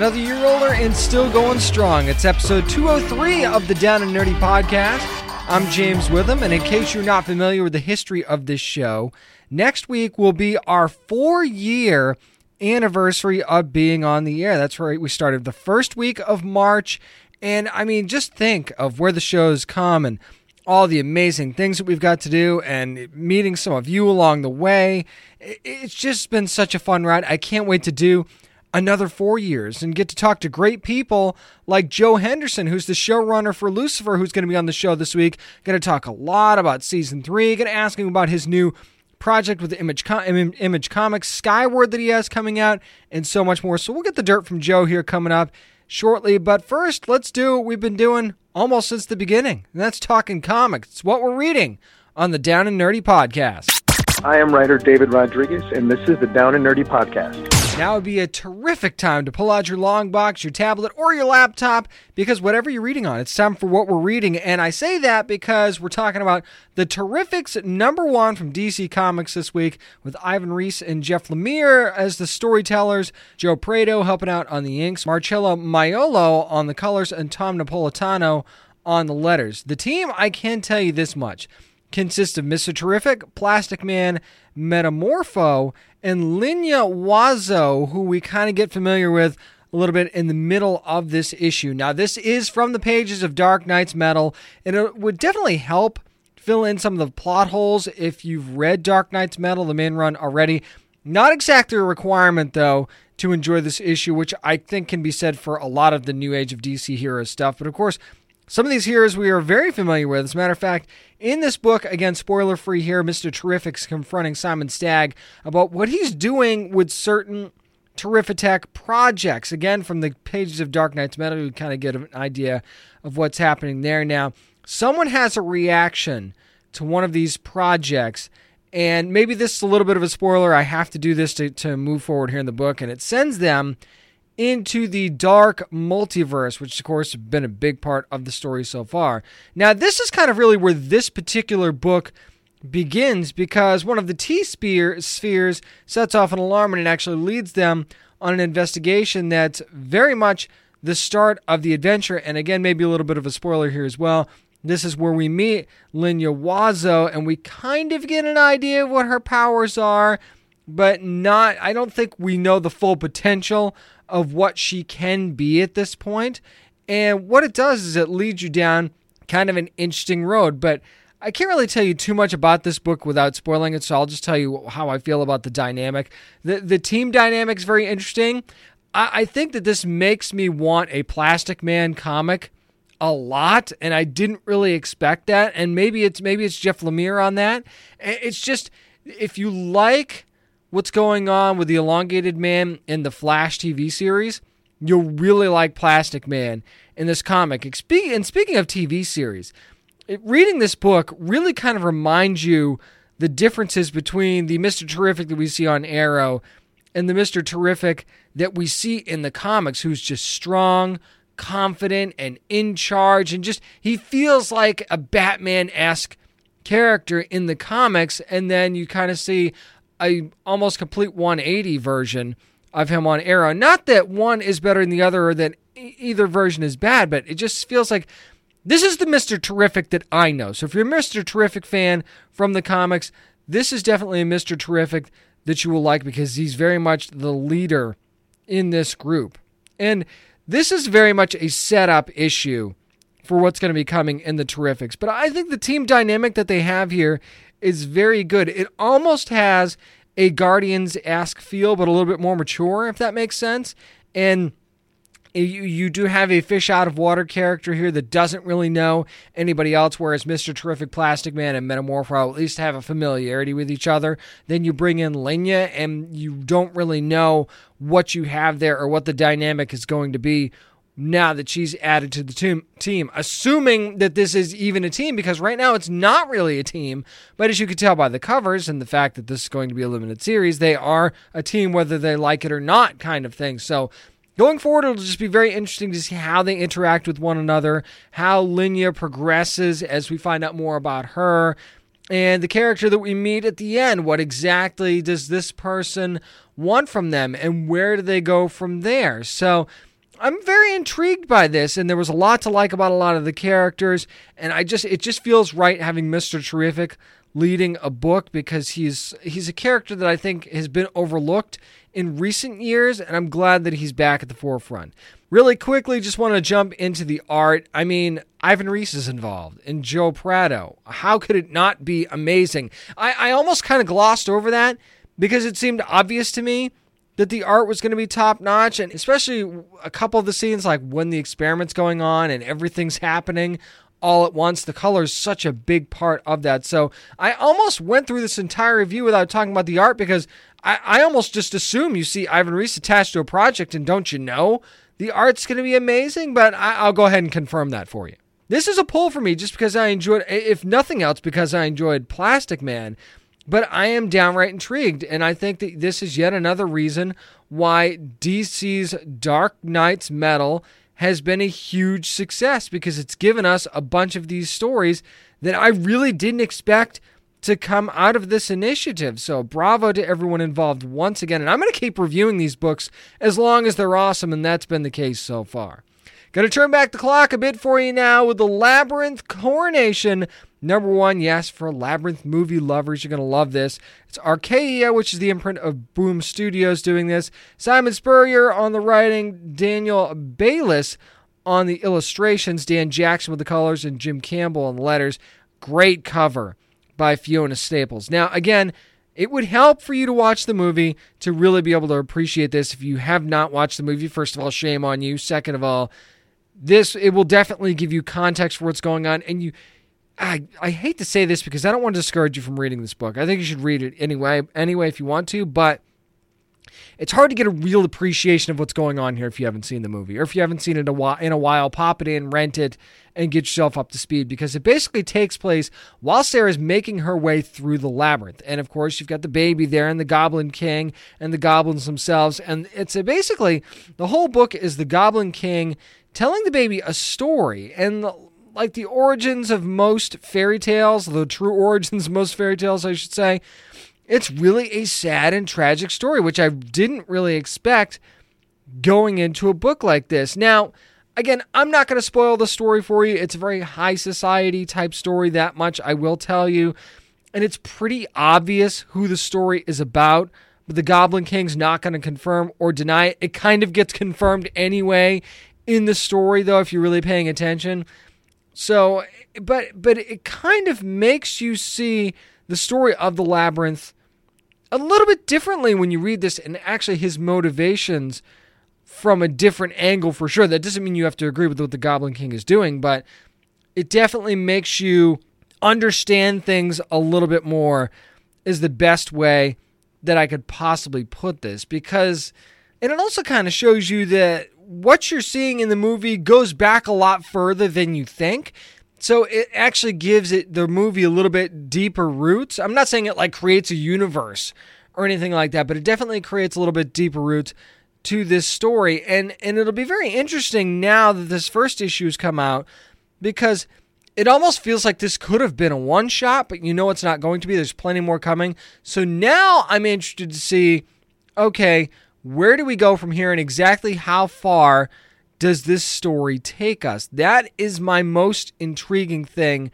Another year older and still going strong. It's episode 203 of the Down and Nerdy podcast. I'm James Witham, and in case you're not familiar with the history of this show, next week will be our four year anniversary of being on the air. That's right, we started the first week of March. And I mean, just think of where the show's come and all the amazing things that we've got to do and meeting some of you along the way. It's just been such a fun ride. I can't wait to do another four years and get to talk to great people like Joe Henderson, who's the showrunner for Lucifer, who's going to be on the show this week. Going to talk a lot about season three. Going to ask him about his new project with Image Com- Image Comics, Skyward that he has coming out, and so much more. So we'll get the dirt from Joe here coming up shortly. But first, let's do what we've been doing almost since the beginning, and that's talking comics. It's what we're reading on the Down and Nerdy podcast. I am writer David Rodriguez, and this is the Down and Nerdy podcast. Now would be a terrific time to pull out your long box, your tablet, or your laptop because whatever you're reading on, it's time for what we're reading. And I say that because we're talking about the Terrifics number one from DC Comics this week with Ivan Reis and Jeff Lemire as the storytellers, Joe Prado helping out on the inks, Marcelo Maiolo on the colors, and Tom Napolitano on the letters. The team, I can tell you this much consists of Mr. Terrific, Plastic Man, Metamorpho, and Linnya Wazzo, who we kind of get familiar with a little bit in the middle of this issue. Now, this is from the pages of Dark Nights Metal, and it would definitely help fill in some of the plot holes if you've read Dark Nights Metal, the main run already. Not exactly a requirement, though, to enjoy this issue, which I think can be said for a lot of the New Age of DC hero stuff. But of course, some of these heroes we are very familiar with. As a matter of fact, in this book, again, spoiler free here, Mr. Terrific's confronting Simon Stagg about what he's doing with certain Terrifitech projects. Again, from the pages of Dark Nights Metal, we kind of get an idea of what's happening there. Now, someone has a reaction to one of these projects, and maybe this is a little bit of a spoiler. I have to do this to, to move forward here in the book, and it sends them into the dark multiverse, which of course has been a big part of the story so far. Now, this is kind of really where this particular book begins because one of the T spheres sets off an alarm and it actually leads them on an investigation that's very much the start of the adventure. And again, maybe a little bit of a spoiler here as well. This is where we meet Linnya Wazzo and we kind of get an idea of what her powers are, but not, I don't think we know the full potential of what she can be at this point. And what it does is it leads you down kind of an interesting road. But I can't really tell you too much about this book without spoiling it, so I'll just tell you how I feel about the dynamic. The the team dynamic is very interesting. I, I think that this makes me want a Plastic Man comic a lot, and I didn't really expect that. And maybe it's maybe it's Jeff Lemire on that. It's just if you like what's going on with the elongated man in the Flash TV series, you'll really like Plastic Man in this comic. And speaking of TV series, reading this book really kind of reminds you the differences between the Mr. Terrific that we see on Arrow and the Mr. Terrific that we see in the comics, who's just strong, confident, and in charge. And just, he feels like a Batman esque character in the comics. And then you kind of see a almost complete 180 version of him on Arrow. Not that one is better than the other or that either version is bad, but it just feels like this is the Mr. Terrific that I know. So if you're a Mr. Terrific fan from the comics, this is definitely a Mr. Terrific that you will like because he's very much the leader in this group. And this is very much a setup issue for what's going to be coming in the Terrifics. But I think the team dynamic that they have here is very good. It almost has a Guardians ask feel, but a little bit more mature, if that makes sense. And you, you do have a fish out of water character here that doesn't really know anybody else, whereas Mr. Terrific Plastic Man and Metamorpho at least have a familiarity with each other. Then you bring in Linnya, and you don't really know what you have there or what the dynamic is going to be now that she's added to the team, assuming that this is even a team, because right now it's not really a team. But as you can tell by the covers and the fact that this is going to be a limited series, they are a team whether they like it or not, kind of thing. So going forward, it'll just be very interesting to see how they interact with one another, how Linnya progresses as we find out more about her. And the character that we meet at the end, what exactly does this person want from them, and where do they go from there? So, I'm very intrigued by this, and there was a lot to like about a lot of the characters, and I just it just feels right having Mr. Terrific leading a book because he's he's a character that I think has been overlooked in recent years, and I'm glad that he's back at the forefront. Really quickly, just want to jump into the art. I mean, Ivan Reis is involved, and Joe Prado. How could it not be amazing? I, I almost kind of glossed over that because it seemed obvious to me that the art was going to be top notch, and especially a couple of the scenes, like when the experiment's going on and everything's happening all at once. The color is such a big part of that. So I almost went through this entire review without talking about the art because I, I almost just assume you see Ivan Reis attached to a project, and don't you know the art's going to be amazing? But I, I'll go ahead and confirm that for you. This is a pull for me just because I enjoyed, if nothing else, because I enjoyed Plastic Man. But I am downright intrigued, and I think that this is yet another reason why DC's Dark Nights Metal has been a huge success because it's given us a bunch of these stories that I really didn't expect to come out of this initiative. So, bravo to everyone involved once again. And I'm going to keep reviewing these books as long as they're awesome, and that's been the case so far. Going to turn back the clock a bit for you now with the Labyrinth Coronation Number one, yes, for Labyrinth movie lovers, you're going to love this. It's Archaia, which is the imprint of Boom Studios doing this. Simon Spurrier on the writing, Daniel Bayliss on the illustrations, Dan Jackson with the colors, and Jim Campbell on the letters. Great cover by Fiona Staples. Now, again, it would help for you to watch the movie to really be able to appreciate this. If you have not watched the movie, first of all, shame on you. Second of all, this it will definitely give you context for what's going on, and you I, I hate to say this because I don't want to discourage you from reading this book. I think you should read it anyway, anyway if you want to, but it's hard to get a real appreciation of what's going on here if you haven't seen the movie or if you haven't seen it in a while, pop it in, rent it, and get yourself up to speed because it basically takes place while Sarah's making her way through the labyrinth. And of course, you've got the baby there and the Goblin King and the goblins themselves. And it's basically the whole book is the Goblin King telling the baby a story. And like the origins of most fairy tales, the true origins of most fairy tales, I should say, it's really a sad and tragic story, which I didn't really expect going into a book like this. Now, again, I'm not going to spoil the story for you. It's a very high society type story, that much I will tell you. And it's pretty obvious who the story is about, but the Goblin King's not going to confirm or deny it. It kind of gets confirmed anyway in the story, though, if you're really paying attention. So, but but it kind of makes you see the story of the labyrinth a little bit differently when you read this and actually his motivations from a different angle for sure. That doesn't mean you have to agree with what the Goblin King is doing, but it definitely makes you understand things a little bit more is the best way that I could possibly put this because and it also kind of shows you that what you're seeing in the movie goes back a lot further than you think. So it actually gives it the movie a little bit deeper roots. I'm not saying it like creates a universe or anything like that, but it definitely creates a little bit deeper roots to this story. And and it'll be very interesting now that this first issue has come out because it almost feels like this could have been a one shot, but you know it's not going to be. There's plenty more coming. So now I'm interested to see okay, where do we go from here and exactly how far does this story take us? That is my most intriguing thing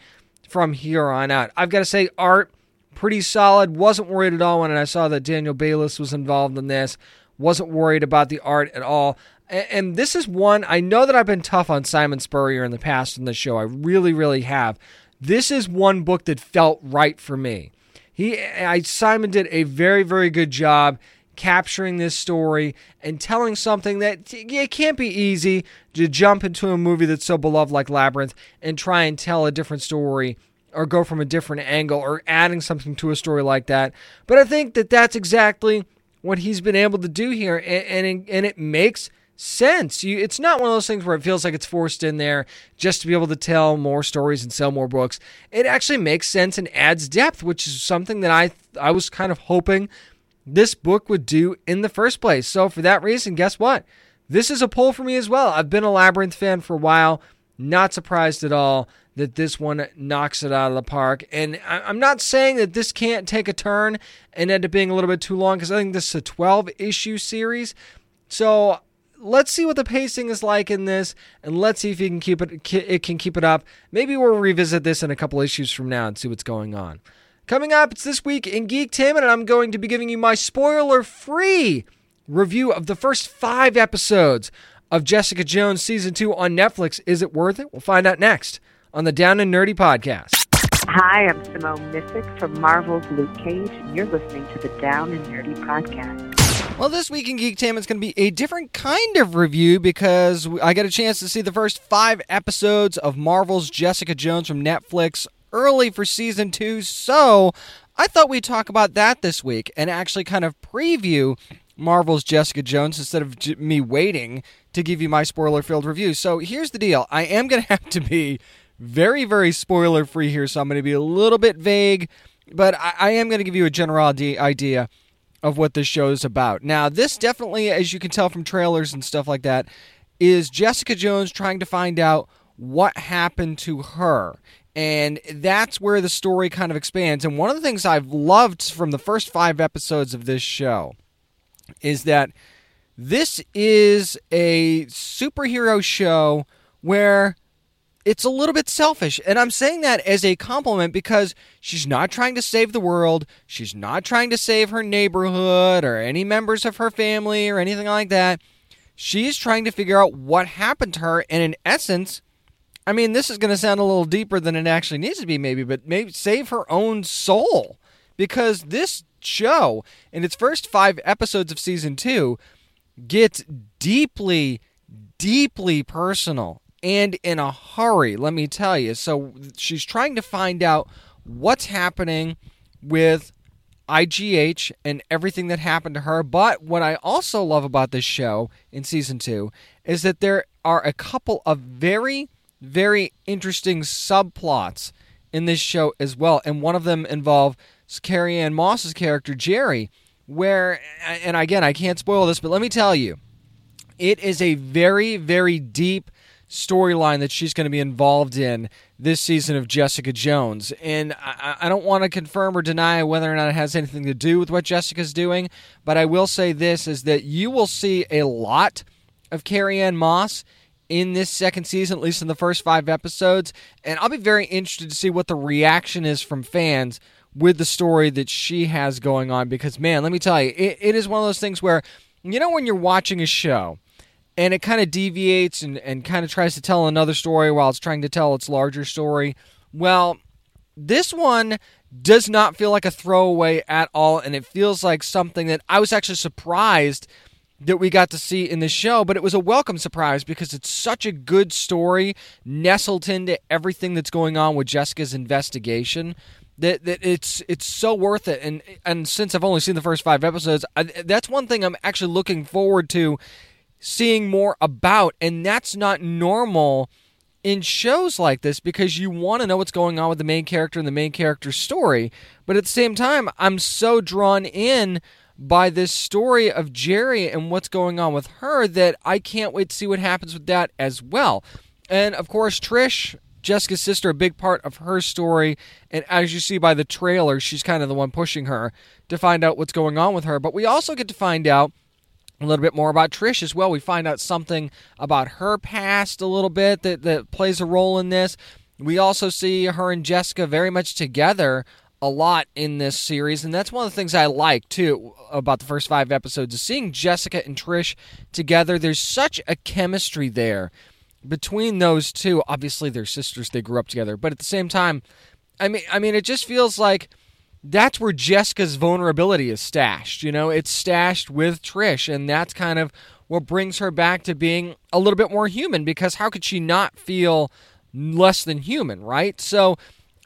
from here on out. I've got to say, art, pretty solid. Wasn't worried at all when I saw that Daniel Bayliss was involved in this. Wasn't worried about the art at all. And this is one, I know that I've been tough on Simon Spurrier in the past in the show. I really, really have. This is one book that felt right for me. He, I, Simon did a very, very good job capturing this story and telling something that it can't be easy to jump into a movie that's so beloved like Labyrinth and try and tell a different story or go from a different angle or adding something to a story like that. But I think that that's exactly what he's been able to do here, and and, and it makes sense. You, it's not one of those things where it feels like it's forced in there just to be able to tell more stories and sell more books. It actually makes sense and adds depth, which is something that I I was kind of hoping this book would do in the first place. So for that reason, guess what? This is a pull for me as well. I've been a Labyrinth fan for a while. Not surprised at all that this one knocks it out of the park. And I'm not saying that this can't take a turn and end up being a little bit too long because I think this is a 12 issue series. So let's see what the pacing is like in this, and let's see if it can keep it it can keep it up. Maybe we'll revisit this in a couple issues from now and see what's going on. Coming up, it's this week in Geektainment, and I'm going to be giving you my spoiler-free review of the first five episodes of Jessica Jones season two on Netflix. Is it worth it? We'll find out next on the Down and Nerdy podcast. Hi, I'm Simone Missick from Marvel's Luke Cage, and you're listening to the Down and Nerdy podcast. Well, this week in Geektainment is going to be a different kind of review because I got a chance to see the first five episodes of Marvel's Jessica Jones from Netflix early for season two. So I thought we'd talk about that this week and actually kind of preview Marvel's Jessica Jones instead of j- me waiting to give you my spoiler filled review. So here's the deal I am going to have to be very, very spoiler free here. So I'm going to be a little bit vague, but I, I am going to give you a general idea of what this show is about. Now, this definitely, as you can tell from trailers and stuff like that, is Jessica Jones trying to find out what happened to her. And that's where the story kind of expands. And one of the things I've loved from the first five episodes of this show is that this is a superhero show where it's a little bit selfish. And I'm saying that as a compliment because she's not trying to save the world. She's not trying to save her neighborhood or any members of her family or anything like that. She's trying to figure out what happened to her. And in essence, I mean, this is going to sound a little deeper than it actually needs to be, maybe, but maybe save her own soul. Because this show, in its first five episodes of season two, gets deeply, deeply personal and in a hurry, let me tell you. So she's trying to find out what's happening with IGH and everything that happened to her. But what I also love about this show in season two is that there are a couple of very, very interesting subplots in this show as well. And one of them involves Carrie-Anne Moss's character, Jerry, where, and again, I can't spoil this, but let me tell you, it is a very, very deep storyline that she's going to be involved in this season of Jessica Jones. And I, I don't want to confirm or deny whether or not it has anything to do with what Jessica's doing, but I will say this is that you will see a lot of Carrie-Anne Moss in this second season, at least in the first five episodes. And I'll be very interested to see what the reaction is from fans with the story that she has going on. Because, man, let me tell you, it, it is one of those things where, you know, when you're watching a show and it kind of deviates and, and kind of tries to tell another story while it's trying to tell its larger story. Well, this one does not feel like a throwaway at all, and it feels like something that I was actually surprised that we got to see in the show, but it was a welcome surprise because it's such a good story nestled into everything that's going on with Jessica's investigation that, that it's it's so worth it. And and since I've only seen the first five episodes, I, that's one thing I'm actually looking forward to seeing more about. And that's not normal in shows like this because you want to know what's going on with the main character and the main character's story. But at the same time, I'm so drawn in by this story of Jerry and what's going on with her that I can't wait to see what happens with that as well. And of course, Trish, Jessica's sister, a big part of her story. And as you see by the trailer, she's kind of the one pushing her to find out what's going on with her. But we also get to find out a little bit more about Trish as well. We find out something about her past a little bit that, that plays a role in this. We also see her and Jessica very much together a lot in this series, and that's one of the things I like too about the first five episodes is seeing Jessica and Trish together. There's such a chemistry there between those two. Obviously, they're sisters; they grew up together, but at the same time, I mean, I mean, it just feels like that's where Jessica's vulnerability is stashed. You know, it's stashed with Trish, and that's kind of what brings her back to being a little bit more human because how could she not feel less than human, right? So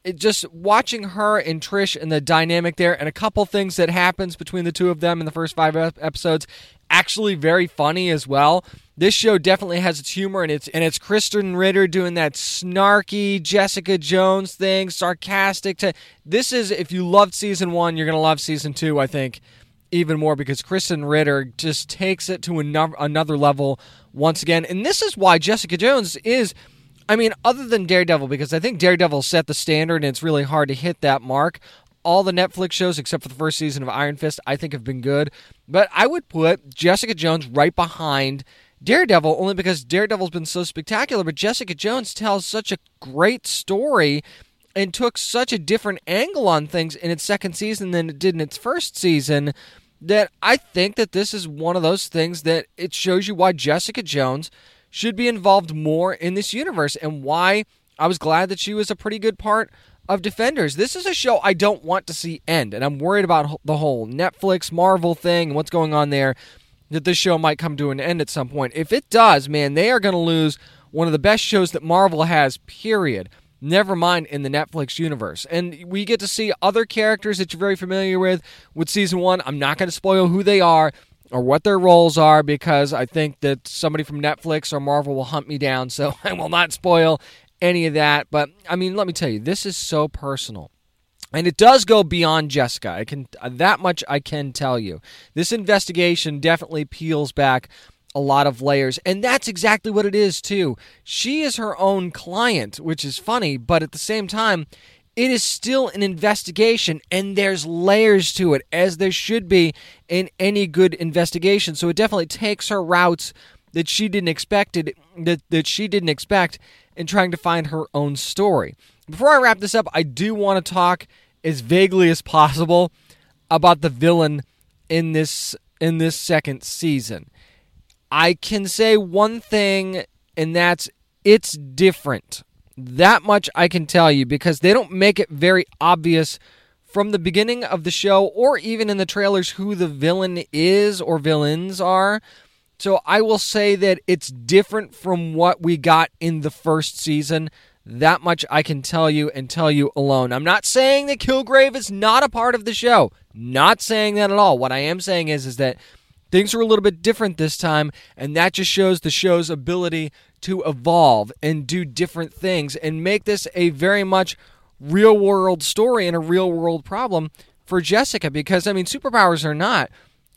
it just watching her and Trish and the dynamic there, and a couple things that happens between the two of them in the first five episodes, actually very funny as well. This show definitely has its humor, and it's and it's Krysten Ritter doing that snarky Jessica Jones thing, sarcastic. To this is if you loved season one, you're gonna love season two. I think even more because Krysten Ritter just takes it to another another level once again, and this is why Jessica Jones is I mean, other than Daredevil, because I think Daredevil set the standard and it's really hard to hit that mark. All the Netflix shows, except for the first season of Iron Fist, I think have been good. But I would put Jessica Jones right behind Daredevil only because Daredevil's been so spectacular. But Jessica Jones tells such a great story and took such a different angle on things in its second season than it did in its first season that I think that this is one of those things that it shows you why Jessica Jones should be involved more in this universe and why I was glad that she was a pretty good part of Defenders. This is a show I don't want to see end, and I'm worried about the whole Netflix Marvel thing and what's going on there. That this show might come to an end at some point. If it does, man, they are going to lose one of the best shows that Marvel has, period. Never mind in the Netflix universe. And we get to see other characters that you're very familiar with with season one. I'm not going to spoil who they are or what their roles are because I think that somebody from Netflix or Marvel will hunt me down. So I will not spoil any of that. But I mean, let me tell you, this is so personal. And it does go beyond Jessica. I can uh, that much I can tell you. This investigation definitely peels back a lot of layers, and that's exactly what it is too. She is her own client, which is funny, but at the same time, it is still an investigation and there's layers to it as there should be in any good investigation. So it definitely takes her routes that she didn't expect it, that, that she didn't expect in trying to find her own story. Before i wrap this up i do want to talk as vaguely as possible about the villain in this in this second season. I can say one thing and that's it's different that much I can tell you because they don't make it very obvious from the beginning of the show or even in the trailers who the villain is or villains are. So I will say that it's different from what we got in the first season. That much I can tell you and tell you alone. I'm not saying that Kilgrave is not a part of the show. Not saying that at all. What I am saying is is that things are a little bit different this time and that just shows the show's ability to evolve and do different things and make this a very much real world story and a real world problem for Jessica because I mean superpowers are not.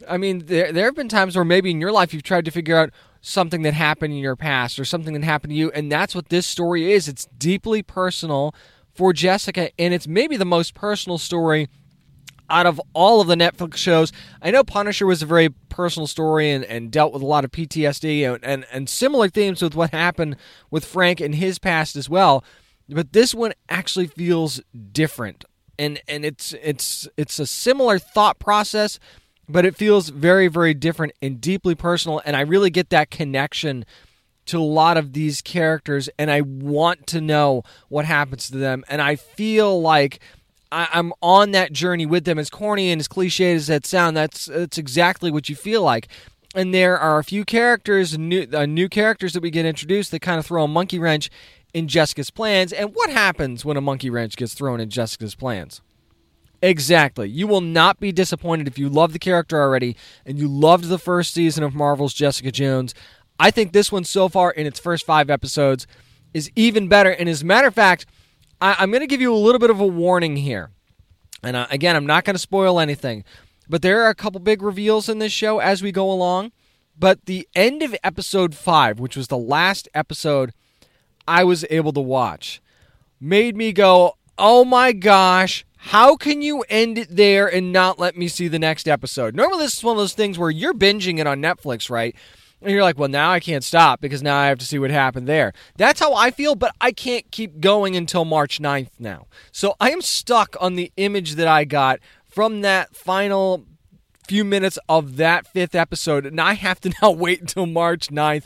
I mean there there have been times where maybe in your life you've tried to figure out something that happened in your past or something that happened to you and that's what this story is. It's deeply personal for Jessica and it's maybe the most personal story out of all of the Netflix shows. I know Punisher was a very personal story and, and dealt with a lot of PTSD and, and, and similar themes with what happened with Frank in his past as well. But this one actually feels different. And and it's it's it's a similar thought process, but it feels very, very different and deeply personal. And I really get that connection to a lot of these characters and I want to know what happens to them. And I feel like I, am on that journey with them. As corny and as cliched as that sound, that's that's exactly what you feel like. And there are a few characters, new uh, new characters that we get introduced that kind of throw a monkey wrench in Jessica's plans. And what happens when a monkey wrench gets thrown in Jessica's plans? Exactly. You will not be disappointed if you love the character already and you loved the first season of Marvel's Jessica Jones. I think this one so far in its first five episodes is even better. And as a matter of fact, I, am going to give you a little bit of a warning here. And uh, again, I'm not going to spoil anything, but there are a couple big reveals in this show as we go along. But the end of episode five, which was the last episode I was able to watch, made me go, oh my gosh, how can you end it there and not let me see the next episode? Normally, this is one of those things where you're binging it on Netflix, right? And you're like, well, now I can't stop because now I have to see what happened there. That's how I feel, but I can't keep going until March 9th now. So I am stuck on the image that I got from that final few minutes of that fifth episode. And I have to now wait until March 9th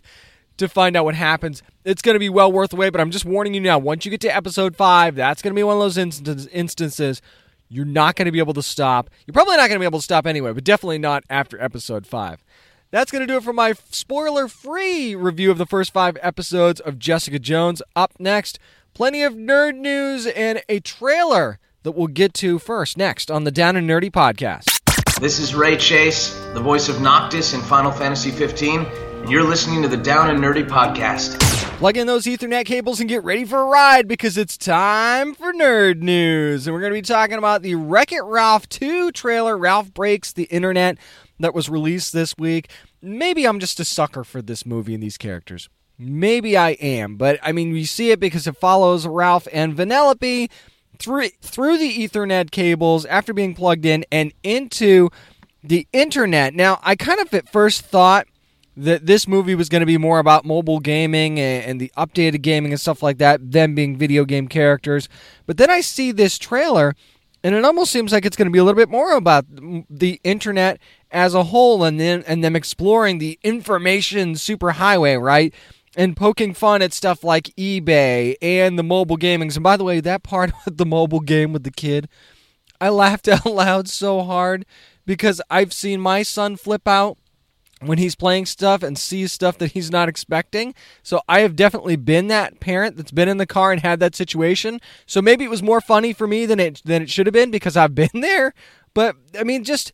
to find out what happens. It's going to be well worth the wait, but I'm just warning you now. Once you get to episode five, that's going to be one of those instances you're not going to be able to stop. You're probably not going to be able to stop anyway, but definitely not after episode five. That's going to do it for my spoiler free review of the first five episodes of Jessica Jones. Up next, plenty of nerd news, and a trailer that we'll get to first next on the Down and Nerdy podcast. This is Ray Chase, the voice of Noctis in Final Fantasy 15, and you're listening to the Down and Nerdy podcast. Plug in those Ethernet cables and get ready for a ride because it's time for nerd news. And we're going to be talking about the Wreck It Ralph 2 trailer, Ralph Breaks the Internet, that was released this week. Maybe I'm just a sucker for this movie and these characters. Maybe I am, but I mean, you see it because it follows Ralph and Vanellope through through the Ethernet cables after being plugged in and into the internet. Now, I kind of at first thought that this movie was going to be more about mobile gaming and, and, the updated gaming and stuff like that, them being video game characters. But then I see this trailer, and it almost seems like it's going to be a little bit more about the internet as a whole, and then and them exploring the information superhighway, right? and poking fun at stuff like eBay and the mobile gamings. And by the way, that part of the mobile game with the kid, I laughed out loud so hard because I've seen my son flip out when he's playing stuff and sees stuff that he's not expecting. So I have definitely been that parent that's been in the car and had that situation. So maybe it was more funny for me than it than it should have been because I've been there. But I mean just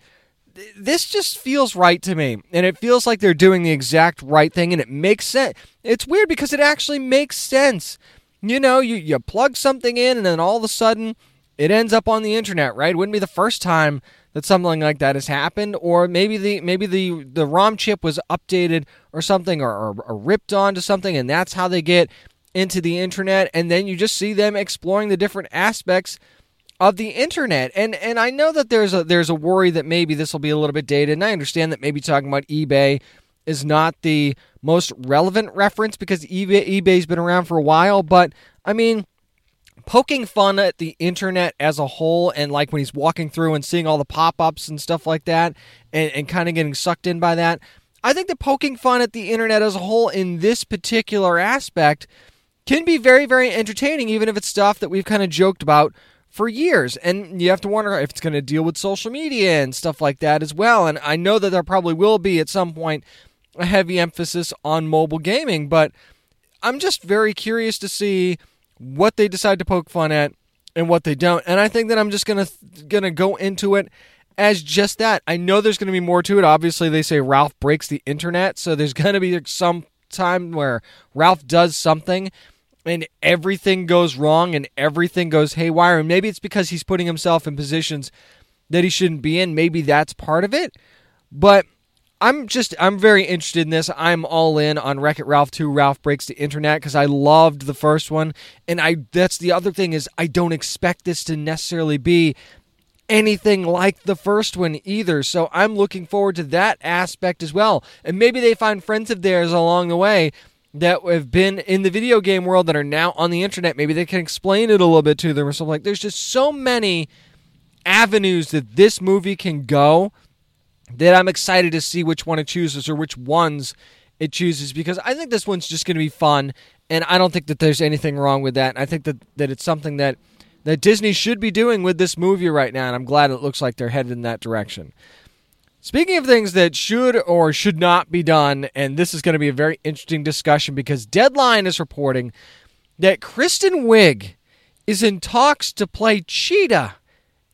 this just feels right to me. And it feels like they're doing the exact right thing and it makes sense. It's weird because it actually makes sense. You know, you, you plug something in and then all of a sudden it ends up on the internet, right? Wouldn't be the first time that something like that has happened, or maybe the maybe the the ROM chip was updated or something, or, or, or ripped onto something, and that's how they get into the internet. And then you just see them exploring the different aspects of the internet. And and I know that there's a there's a worry that maybe this will be a little bit dated. And I understand that maybe talking about eBay is not the most relevant reference because eBay eBay's been around for a while, but I mean poking fun at the internet as a whole and like when he's walking through and seeing all the pop-ups and stuff like that and, and kind of getting sucked in by that. I think that poking fun at the internet as a whole in this particular aspect can be very, very entertaining, even if it's stuff that we've kind of joked about for years. And you have to wonder if it's going to deal with social media and stuff like that as well. And I know that there probably will be at some point a heavy emphasis on mobile gaming, but I'm just very curious to see what they decide to poke fun at and what they don't. And I think that I'm just going to go into it as just that. I know there's to be more to it. Obviously, they say Ralph breaks the internet, so there's to be some time where Ralph does something and everything goes wrong and everything goes haywire. And maybe it's because he's putting himself in positions that he shouldn't be in. Maybe that's part of it. But I'm just I'm very interested in this. I'm all in on Wreck It Ralph 2 Ralph Breaks the Internet because I loved the first one. And I that's the other thing is I don't expect this to necessarily be anything like the first one either. So I'm looking forward to that aspect as well. And maybe they find friends of theirs along the way that have been in the video game world that are now on the internet. Maybe they can explain it a little bit to them or something like. There's just so many avenues that this movie can go that I'm excited to see which one it chooses or which ones it chooses because I think this one's just going to be fun and I don't think that there's anything wrong with that. I think that that it's something that that Disney should be doing with this movie right now and I'm glad it looks like they're headed in that direction. Speaking of things that should or should not be done, and this is going to be a very interesting discussion because Deadline is reporting that Kristen Wiig is in talks to play Cheetah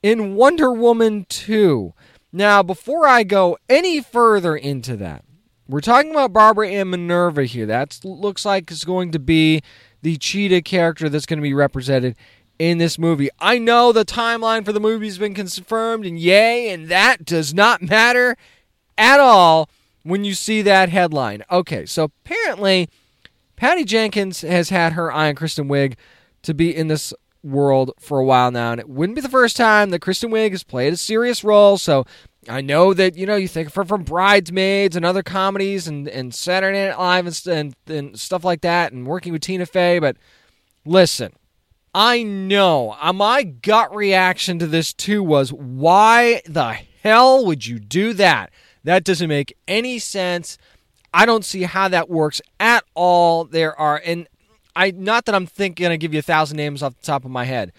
in Wonder Woman 2. Now, before I go any further into that, we're talking about Barbara Ann Minerva here. That looks like it's going to be the Cheetah character that's going to be represented in this movie. I know the timeline for the movie's been confirmed, and yay, and that does not matter at all when you see that headline. Okay, so apparently Patty Jenkins has had her eye on Kristen Wiig to be in this world for a while now, and it wouldn't be the first time that Kristen Wiig has played a serious role. So I know that you know you think her from Bridesmaids and other comedies and, and Saturday Night Live and, and, and stuff like that, and working with Tina Fey. But listen, I know. Uh, my gut reaction to this too was why the hell would you do that? That doesn't make any sense. I don't see how that works at all. There are, and I not that I'm thinking to give you a thousand names off the top of my head,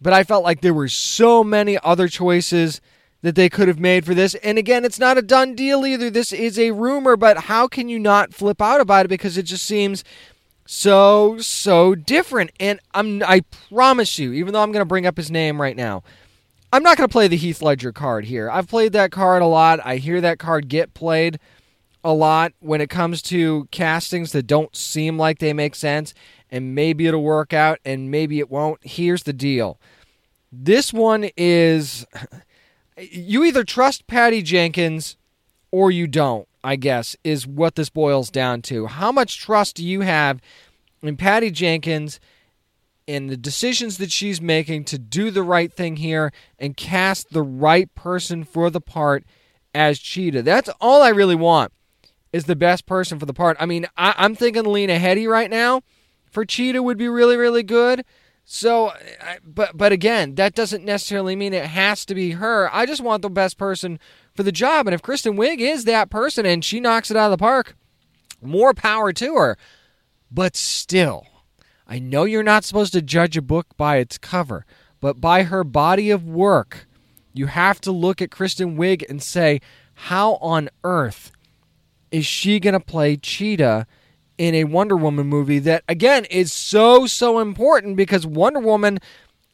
but I felt like there were so many other choices that they could have made for this. And again, it's not a done deal either. This is a rumor, but how can you not flip out about it because it just seems so so different. And I'm I promise you, even though I'm going to bring up his name right now, I'm not going to play the Heath Ledger card here. I've played that card a lot. I hear that card get played a lot when it comes to castings that don't seem like they make sense and maybe it'll work out and maybe it won't. Here's the deal. This one is you either trust Patty Jenkins or you don't, I guess, is what this boils down to. How much trust do you have in Patty Jenkins and the decisions that she's making to do the right thing here and cast the right person for the part as Cheetah? That's all I really want is the best person for the part. I mean, I, am thinking Lena Headey right now for Cheetah would be really, really good. So, but but again, that doesn't necessarily mean it has to be her. I just want the best person for the job, and if Kristen Wiig is that person and she knocks it out of the park, more power to her. But still, I know you're not supposed to judge a book by its cover, but by her body of work, you have to look at Kristen Wiig and say, how on earth is she going to play Cheetah in a Wonder Woman movie that, again, is so, so important because Wonder Woman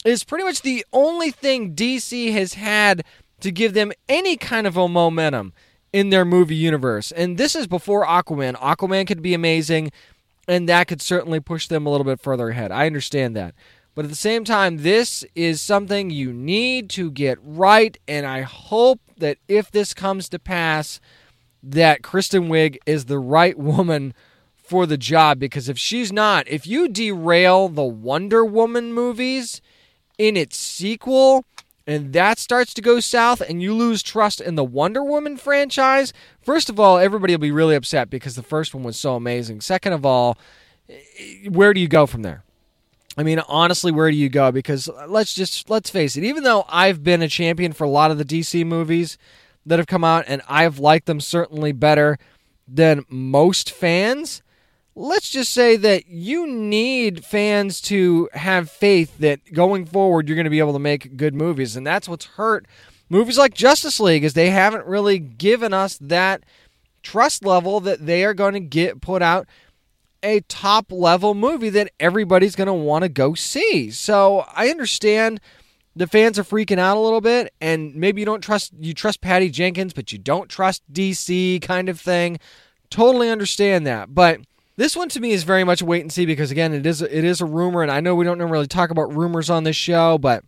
is pretty much the only thing DC has had to give them any kind of a momentum in their movie universe. And this is before Aquaman. Aquaman could be amazing, and that could certainly push them a little bit further ahead. I understand that. But at the same time, this is something you need to get right, and I hope that if this comes to pass, that Kristen Wiig is the right woman for the job because if she's not, if you derail the Wonder Woman movies in its sequel and that starts to go south and you lose trust in the Wonder Woman franchise, first of all, everybody will be really upset because the first one was so amazing. Second of all, where do you go from there? I mean, honestly, where do you go? Because let's just let's face it. Even though I've been a champion for a lot of the DC movies that have come out, and I've liked them certainly better than most fans, let's just say that you need fans to have faith that going forward you're going to be able to make good movies and that's what's hurt movies like Justice League is they haven't really given us that trust level that they are going to get put out a top level movie that everybody's going to want to go see. So, I understand the fans are freaking out a little bit and maybe you don't trust you trust Patty Jenkins but you don't trust DC kind of thing. Totally understand that. But this one to me is very much wait and see because again, it is it is a rumor, and I know we don't really talk about rumors on this show, but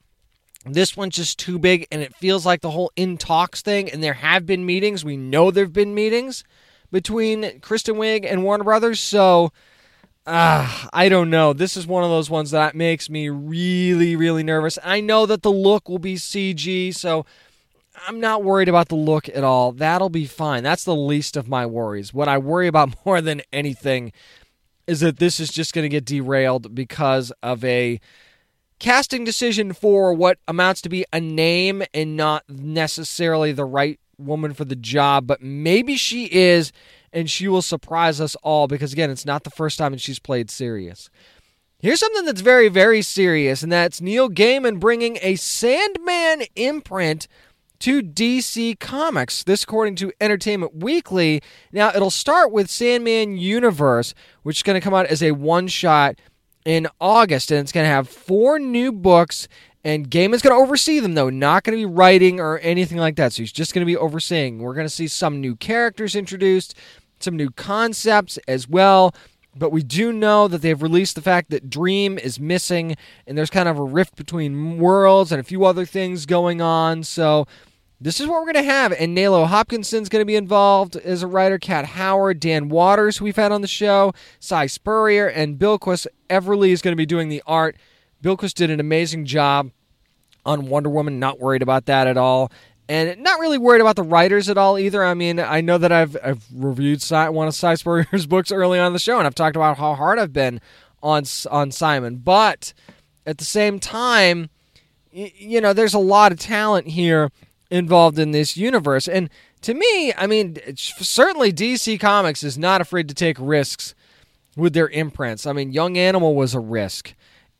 this one's just too big, and it feels like the whole in talks thing. And there have been meetings. We know there've been meetings between Kristen Wiig and Warner Brothers. So, uh, I don't know. This is one of those ones that makes me really, really nervous. I know that the look will be CG, so I'm not worried about the look at all. That'll be fine. That's the least of my worries. What I worry about more than anything is that this is just going to get derailed because of a casting decision for what amounts to be a name and not necessarily the right woman for the job, but maybe she is and she will surprise us all because again, it's not the first time that she's played serious. Here's something that's very, very serious, and that's Neil Gaiman bringing a Sandman imprint to DC Comics. This, according to Entertainment Weekly. Now, it'll start with Sandman Universe, which is going to come out as a one shot in August, and it's going to have four new books. And Gaiman's going to oversee them, though, not going to be writing or anything like that. So he's just going to be overseeing. We're going to see some new characters introduced, some new concepts as well. But we do know that they've released the fact that Dream is missing, and there's kind of a rift between worlds and a few other things going on. So this is what we're going to have. And Nalo Hopkinson's going to be involved as a writer. Kat Howard, Dan Watters, who we've had on the show, Si Spurrier, and Bilquis Evely is going to be doing the art. Bilquis did an amazing job on Wonder Woman. Not worried about that at all. And not really worried about the writers at all either. I mean, I know that I've, I've reviewed one of Si Spurrier's books early on the show, and I've talked about how hard I've been on on Simon. But at the same time, you know, there's a lot of talent here involved in this universe. And to me, I mean, certainly DC Comics is not afraid to take risks with their imprints. I mean, Young Animal was a risk.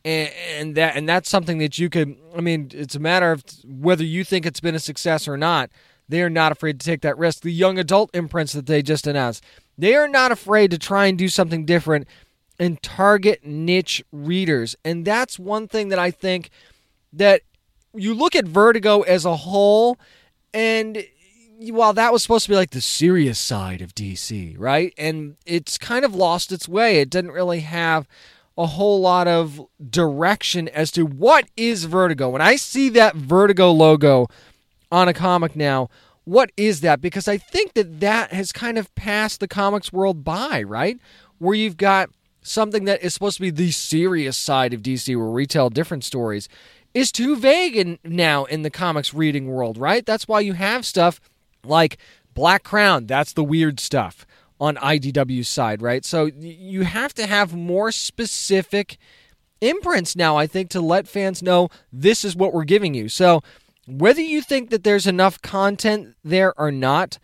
And, and that and that's something that you could I mean, it's a matter of whether you think it's been a success or not. They are not afraid to take that risk. The young adult imprints that they just announced, they are not afraid to try and do something different and target niche readers. And that's one thing that I think that you look at Vertigo as a whole, and while that was supposed to be like the serious side of DC, right? And it's kind of lost its way. It didn't really have a whole lot of direction as to what is Vertigo. When I see that Vertigo logo on a comic now, what is that? Because I think that that has kind of passed the comics world by, right? Where you've got something that is supposed to be the serious side of DC, where we tell different stories, is too vague in, now in the comics reading world, right? That's why you have stuff like Black Crown. That's the weird stuff on IDW's side, right? So you have to have more specific imprints now, I think, to let fans know this is what we're giving you. So whether you think that there's enough content there or not,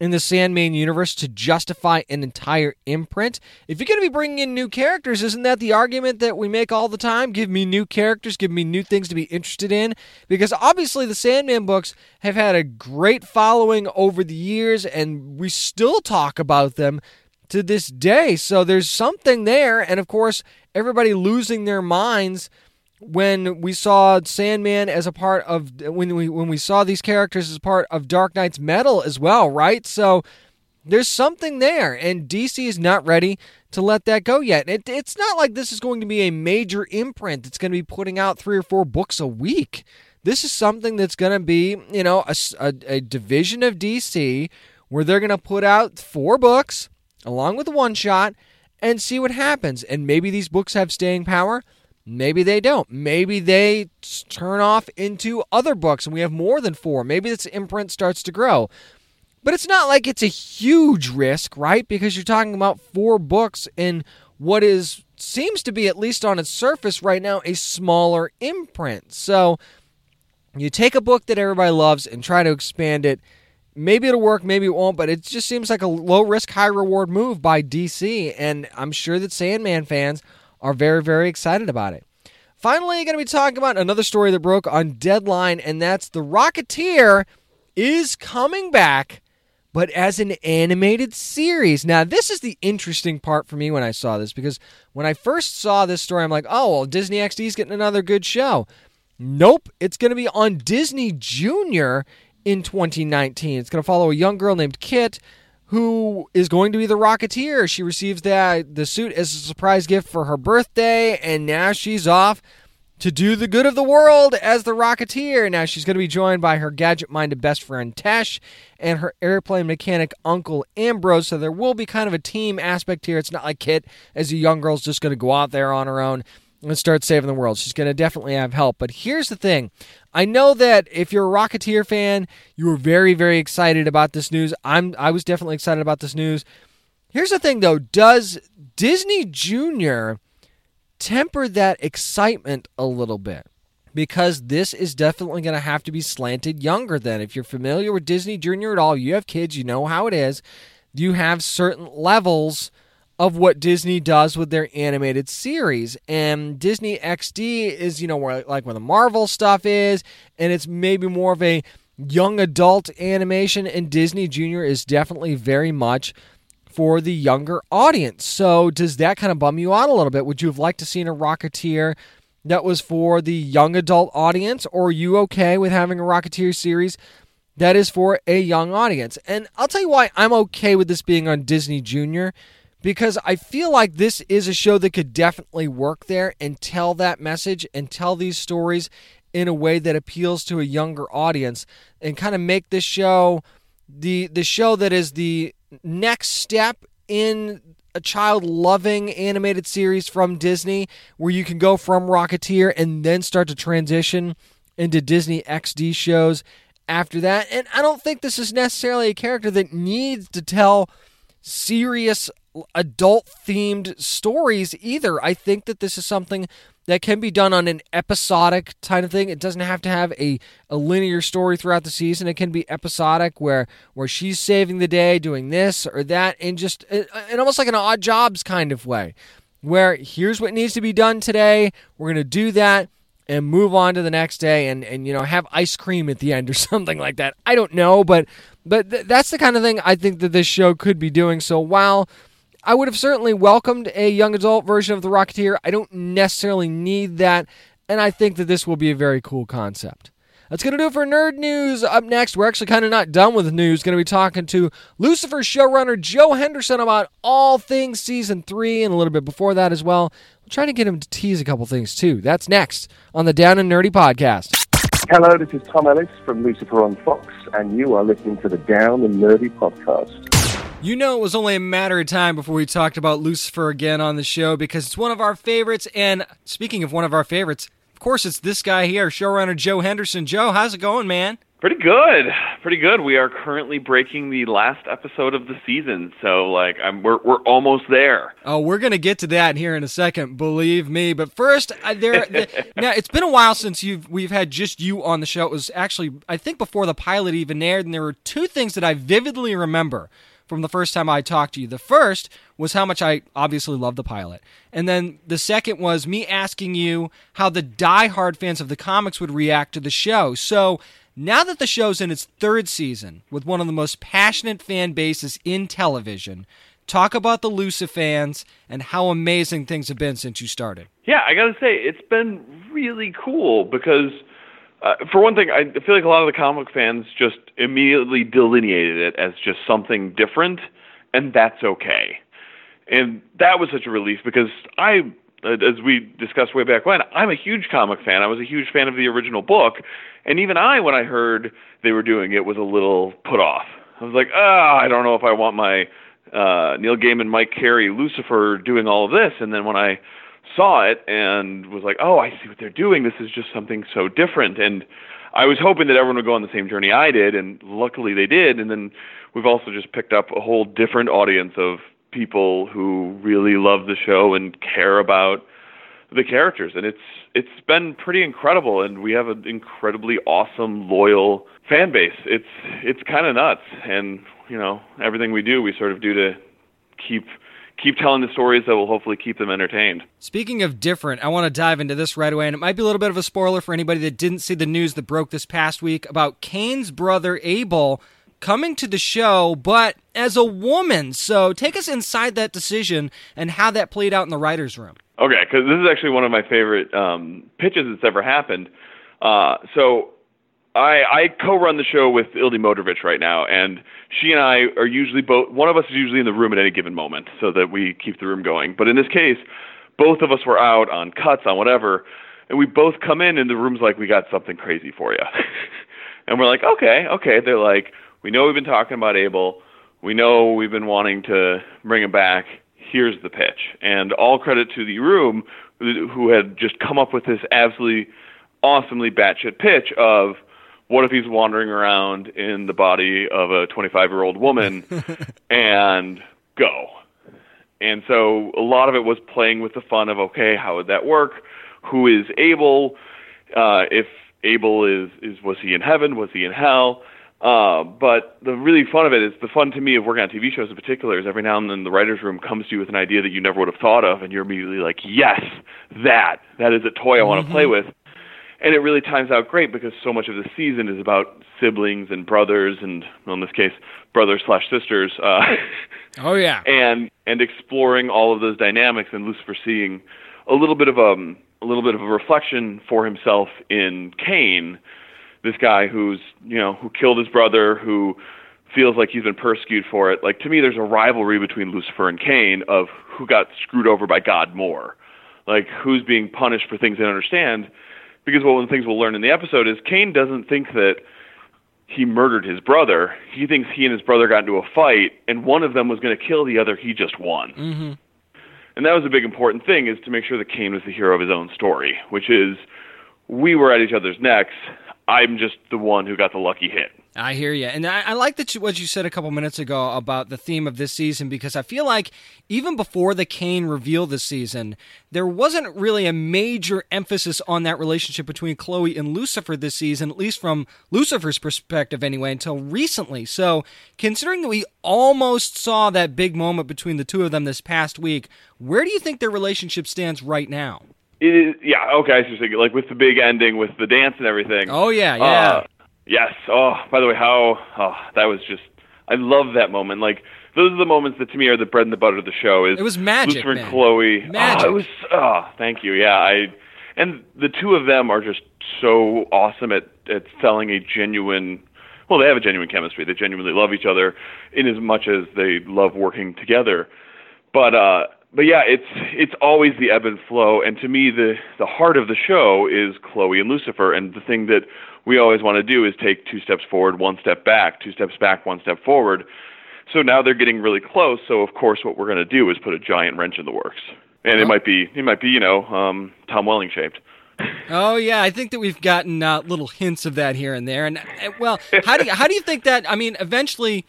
in the Sandman universe to justify an entire imprint. If you're going to be bringing in new characters, isn't that the argument that we make all the time? Give me new characters, give me new things to be interested in. Because obviously, the Sandman books have had a great following over the years, and we still talk about them to this day. So there's something there. And of course, everybody losing their minds when we saw Sandman as a part of when we when we saw these characters as part of Dark Nights Metal as well, right? So there's something there, and DC is not ready to let that go yet. It, it's not like this is going to be a major imprint that's going to be putting out three or four books a week. This is something that's going to be, you know, a, a, a division of DC where they're going to put out four books along with one shot and see what happens. And maybe these books have staying power. Maybe they don't. Maybe they turn off into other books and we have more than four. Maybe this imprint starts to grow. But it's not like it's a huge risk, right? Because you're talking about four books in what is seems to be at least on its surface right now a smaller imprint. So you take a book that everybody loves and try to expand it. Maybe it'll work, maybe it won't, but it just seems like a low risk, high reward move by DC. And I'm sure that Sandman fans are very, very excited about it. Finally, going to be talking about another story that broke on Deadline, and that's The Rocketeer is coming back, but as an animated series. Now, this is the interesting part for me when I saw this because when I first saw this story, I'm like, oh, well, Disney XD is getting another good show. Nope, it's going to be on Disney Junior in 2019. It's going to follow a young girl named Kit who is going to be the Rocketeer. She receives that the suit as a surprise gift for her birthday, and now she's off to do the good of the world as the Rocketeer. Now she's going to be joined by her gadget-minded best friend Tesh and her airplane mechanic uncle Ambrose. So there will be kind of a team aspect here. It's not like Kit as a young girl's just going to go out there on her own and start saving the world. She's going to definitely have help. But here's the thing I know that if you're a Rocketeer fan, you were very, very excited about this news. I'm I was definitely excited about this news. Here's the thing though, does Disney Junior temper that excitement a little bit? Because this is definitely going to have to be slanted younger than. If you're familiar with Disney Junior at all, you have kids, you know how it is. You have certain levels of what Disney does with their animated series. And Disney XD is, you know, where like where the Marvel stuff is, and it's maybe more of a young adult animation, and Disney Junior is definitely very much for the younger audience. So does that kind of bum you out a little bit? Would you have liked to seen a Rocketeer that was for the young adult audience, or are you okay with having a Rocketeer series that is for a young audience? And I'll tell you why I'm okay with this being on Disney Junior because I feel like this is a show that could definitely work there and tell that message and tell these stories in a way that appeals to a younger audience and kind of make this show the the show that is the next step in a child loving animated series from Disney where you can go from Rocketeer and then start to transition into Disney XD shows after that. And I don't think this is necessarily a character that needs to tell serious adult themed stories either. I think that this is something that can be done on an episodic kind of thing. It doesn't have to have a, a linear story throughout the season. It can be episodic where where she's saving the day, doing this or that, in just in almost like an odd jobs kind of way. Where here's what needs to be done today. We're gonna do that and move on to the next day and, and you know have ice cream at the end or something like that. I don't know, but but th- that's the kind of thing I think that this show could be doing. So while I would have certainly welcomed a young adult version of The Rocketeer. I don't necessarily need that, and I think that this will be a very cool concept. That's going to do it for Nerd News. Up next, we're actually kind of not done with news. Going to be talking to Lucifer showrunner Joe Henderson about all things season three and a little bit before that as well. We'll try to get him to tease a couple things too. That's next on the Down and Nerdy podcast. Hello, this is Tom Ellis from Lucifer on Fox, and you are listening to the Down and Nerdy podcast. You know, it was only a matter of time before we talked about Lucifer again on the show because it's one of our favorites. And speaking of one of our favorites, of course, it's this guy here, showrunner Joe Henderson. Joe, how's it going, man? Pretty good, pretty good. We are currently breaking the last episode of the season, so like I'm we're we're almost there. Oh, we're gonna get to that here in a second, believe me. But first, uh, there the, now it's been a while since you've we've had just you on the show. It was actually I think before the pilot even aired, and there were two things that I vividly remember from the first time I talked to you. The first was how much I obviously love the pilot. And then the second was me asking you how the die-hard fans of the comics would react to the show. So now that the show's in its third season with one of the most passionate fan bases in television, talk about the Lucifer fans and how amazing things have been since you started. Yeah, I gotta say, it's been really cool because uh, for one thing, I feel like a lot of the comic fans just immediately delineated it as just something different, and that's okay. And that was such a relief because I, as we discussed way back when, I'm a huge comic fan. I was a huge fan of the original book, and even I, when I heard they were doing it, was a little put off. I was like, ah, oh, I don't know if I want my uh, Neil Gaiman, Mike Carey, Lucifer doing all of this. And then when I saw it and was like, oh, I see what they're doing. This is just something so different. And I was hoping that everyone would go on the same journey I did, and luckily they did. And then we've also just picked up a whole different audience of people who really love the show and care about the characters and it's it's been pretty incredible and we have an incredibly awesome loyal fan base it's it's kind of nuts and you know everything we do we sort of do to keep keep telling the stories that will hopefully keep them entertained. Speaking of different, I want to dive into this right away, and it might be a little bit of a spoiler for anybody that didn't see the news that broke this past week about Cain's brother Abel coming to the show, but as a woman. So take us inside that decision and how that played out in the writers' room. Okay, because this is actually one of my favorite um, pitches that's ever happened. Uh, so I, I co-run the show with Ildi Modrovich right now, and she and I are usually both. One of us is usually in the room at any given moment, so that we keep the room going. But in this case, both of us were out on cuts on whatever, and we both come in, and the room's like, "We got something crazy for you," and we're like, "Okay, okay." They're like, "We know we've been talking about Abel. We know we've been wanting to bring him back. Here's the pitch." And all credit to the room who had just come up with this absolutely awesomely batshit pitch of what if he's wandering around in the body of a 25 year old woman and go? And so a lot of it was playing with the fun of okay how would that work? Who is Abel? Uh if Abel is is was he in heaven? Was he in hell? Uh, but the really fun of it is the fun to me of working on TV shows in particular is every now and then the writers' room comes to you with an idea that you never would have thought of, and you're immediately like, yes, that that is a toy I want to mm-hmm. play with and it really times out great because so much of the season is about siblings and brothers and well, in this case brothers slash sisters uh oh yeah and and exploring all of those dynamics and lucifer seeing a little bit of a um, a little bit of a reflection for himself in Cain, this guy who's you know who killed his brother, who feels like he's been persecuted for it. Like to me, there's a rivalry between Lucifer and Cain of who got screwed over by God more, like who's being punished for things they don't understand because one of the things we'll learn in the episode is Cain doesn't think that he murdered his brother. He thinks he and his brother got into a fight, and one of them was going to kill the other. He just won. Mm-hmm. And that was a big important thing is to make sure that Cain was the hero of his own story, which is we were at each other's necks. I'm just the one who got the lucky hit. I hear you, and I, I like that you, what you said a couple minutes ago about the theme of this season because I feel like even before the Cain reveal this season, there wasn't really a major emphasis on that relationship between Chloe and Lucifer this season, at least from Lucifer's perspective anyway, until recently. So, considering that we almost saw that big moment between the two of them this past week, where do you think their relationship stands right now? Is, yeah, okay. I was thinking, like with the big ending, with the dance and everything. Oh yeah, yeah. Uh, Yes. Oh, by the way, how oh, that was just I love that moment. Like those are the moments that to me are the bread and the butter of the show. Is It was magic, Lucifer man. and Chloe. Magic. Oh, it was. Oh, thank you. Yeah, I. And the two of them are just so awesome at at selling a genuine. Well, they have a genuine chemistry. They genuinely love each other, in as much as they love working together. But uh, but yeah, it's it's always the ebb and flow. And to me, the the heart of the show is Chloe and Lucifer. And the thing that we always want to do is take two steps forward, one step back, two steps back, one step forward. So now they're getting really close. So of course, what we're going to do is put a giant wrench in the works. And it might be it might be you know um, Tom Welling shaped. Oh yeah, I think that we've gotten uh, little hints of that here and there. And uh, well, how do you, how do you think that? I mean, eventually,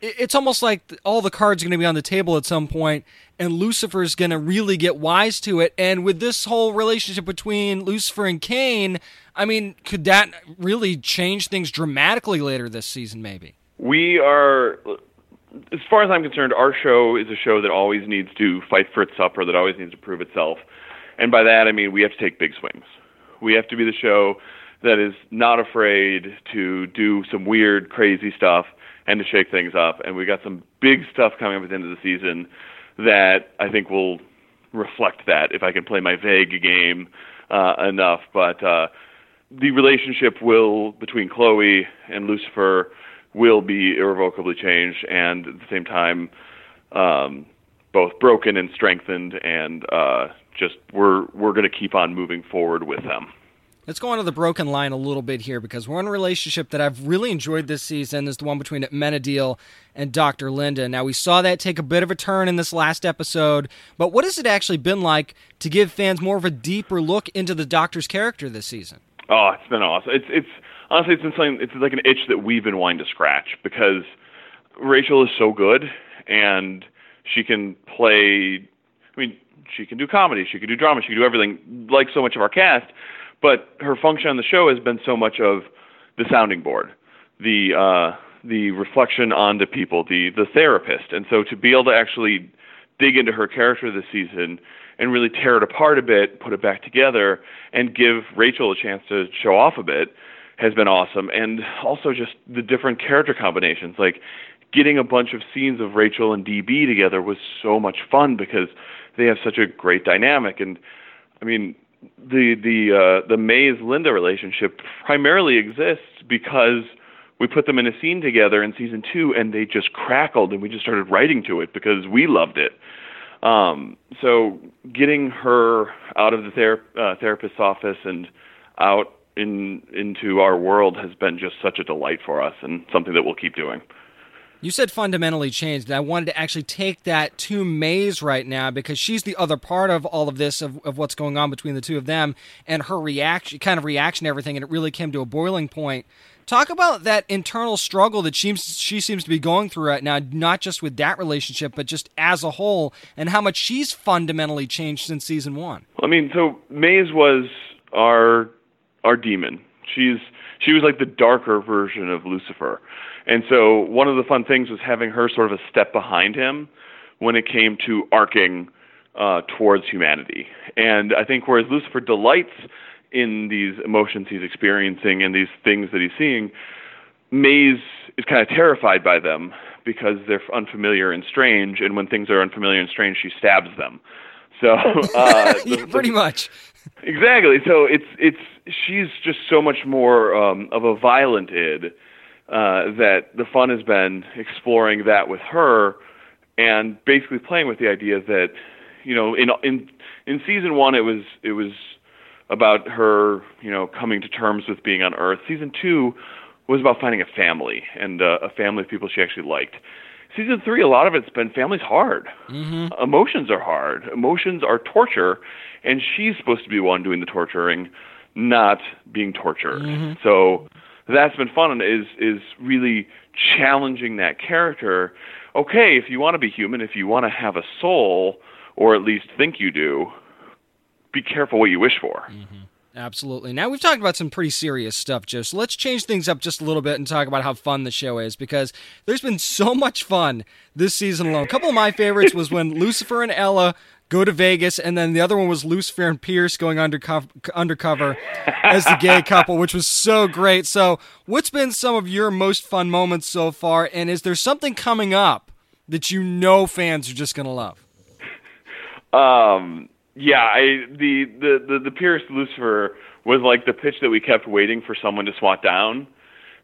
it's almost like all the cards are going to be on the table at some point, and Lucifer's going to really get wise to it. And with this whole relationship between Lucifer and Cain, I mean, could that really change things dramatically later this season? Maybe. We are, as far as I'm concerned, our show is a show that always needs to fight for its supper, that always needs to prove itself. And by that, I mean we have to take big swings. We have to be the show that is not afraid to do some weird, crazy stuff and to shake things up. And we got some big stuff coming up at the end of the season that I think will reflect that if I can play my vague game uh, enough. But uh, the relationship will between Chloe and Lucifer will be irrevocably changed, and at the same time, um, both broken and strengthened, and uh, just we're we're going to keep on moving forward with them. Let's go on to the broken line a little bit here because one relationship that I've really enjoyed this season is the one between Amenadiel and Dr. Linda. Now, we saw that take a bit of a turn in this last episode, but what has it actually been like to give fans more of a deeper look into the Doctor's character this season? Oh, it's been awesome. It's it's honestly it's been something. It's like an itch that we've been wanting to scratch because Rachel is so good and she can play. I mean, she can do comedy, she can do drama, she can do everything like so much of our cast. But her function on the show has been so much of the sounding board, the uh, the reflection onto people, the the therapist. And so to be able to actually dig into her character this season and really tear it apart a bit, put it back together, and give Rachel a chance to show off a bit has been awesome. And also just the different character combinations. Like getting a bunch of scenes of Rachel and DB together was so much fun because they have such a great dynamic. And I mean, the the uh, the Maze Linda relationship primarily exists because we put them in a scene together in season two, and they just crackled, and we just started writing to it because we loved it. Um, so getting her out of the ther- uh, therapist's office and out in into our world has been just such a delight for us, and something that we'll keep doing. You said fundamentally changed, and I wanted to actually take that to Maze right now because she's the other part of all of this, of, of what's going on between the two of them, and her reaction, kind of reaction to everything, and it really came to a boiling point. Talk about that internal struggle that she, she seems to be going through right now, not just with that relationship, but just as a whole, and how much she's fundamentally changed since season one. I mean, so Maze was our our demon. She's she was like the darker version of Lucifer. And so one of the fun things was having her sort of a step behind him when it came to arcing uh, towards humanity. And I think whereas Lucifer delights in these emotions he's experiencing and these things that he's seeing, Maze is kind of terrified by them because they're unfamiliar and strange. And when things are unfamiliar and strange, she stabs them. So uh, yeah, the- pretty much. Exactly. So it's it's she's just so much more um, of a violent id uh, that the fun has been exploring that with her and basically playing with the idea that you know in in in season one it was it was about her you know coming to terms with being on Earth. Season two was about finding a family and uh, a family of people she actually liked. Season three, a lot of it's been family's hard. Mm-hmm. Emotions are hard. Emotions are torture, and she's supposed to be one doing the torturing, not being tortured. So that's been fun. Is is really challenging that character. Okay, if you want to be human, if you want to have a soul, or at least think you do, be careful what you wish for. Mm-hmm. Absolutely. Now we've talked about some pretty serious stuff, Joe. So let's change things up just a little bit and talk about how fun the show is because there's been so much fun this season alone. A couple of my favorites was when Lucifer and Ella go to Vegas, and then the other one was Lucifer and Pierce going undercover, undercover as the gay couple, which was so great. So, what's been some of your most fun moments so far, and is there something coming up that you know fans are just going to love? Um, yeah, I the, the the the Pierce Lucifer was like the pitch that we kept waiting for someone to swat down,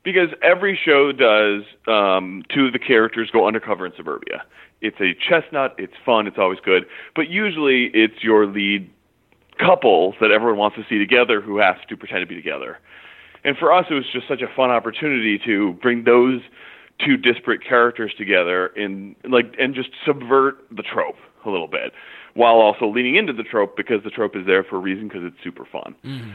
because every show does um, two of the characters go undercover in suburbia. It's a chestnut. It's fun. It's always good. But usually, it's your lead couple that everyone wants to see together who has to pretend to be together. And for us, it was just such a fun opportunity to bring those two disparate characters together and like and just subvert the trope a little bit while also leaning into the trope because the trope is there for a reason because it's super fun. Mm-hmm.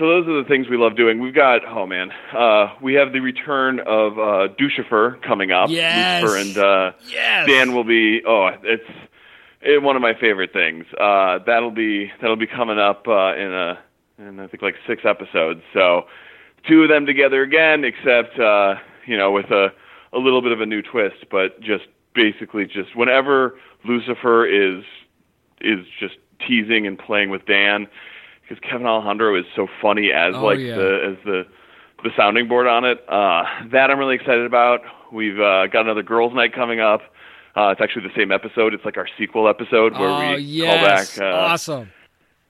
So those are the things we love doing. We've got oh man, uh, we have the return of uh, Duscifer coming up. Yes. Lucifer and uh, Yes. Dan will be. Oh, it's it, one of my favorite things. Uh, that'll be that'll be coming up uh, in a in I think like six episodes. So two of them together again, except uh, you know with a a little bit of a new twist, but just basically just whenever Lucifer is is just teasing and playing with Dan because Kevin Alejandro is so funny as Oh, like yeah. the as the the sounding board on it. Uh, that I'm really excited about. We've uh, got another girls' night coming up. Uh, it's actually the same episode. It's like our sequel episode where oh, we yes. call back. Uh, awesome.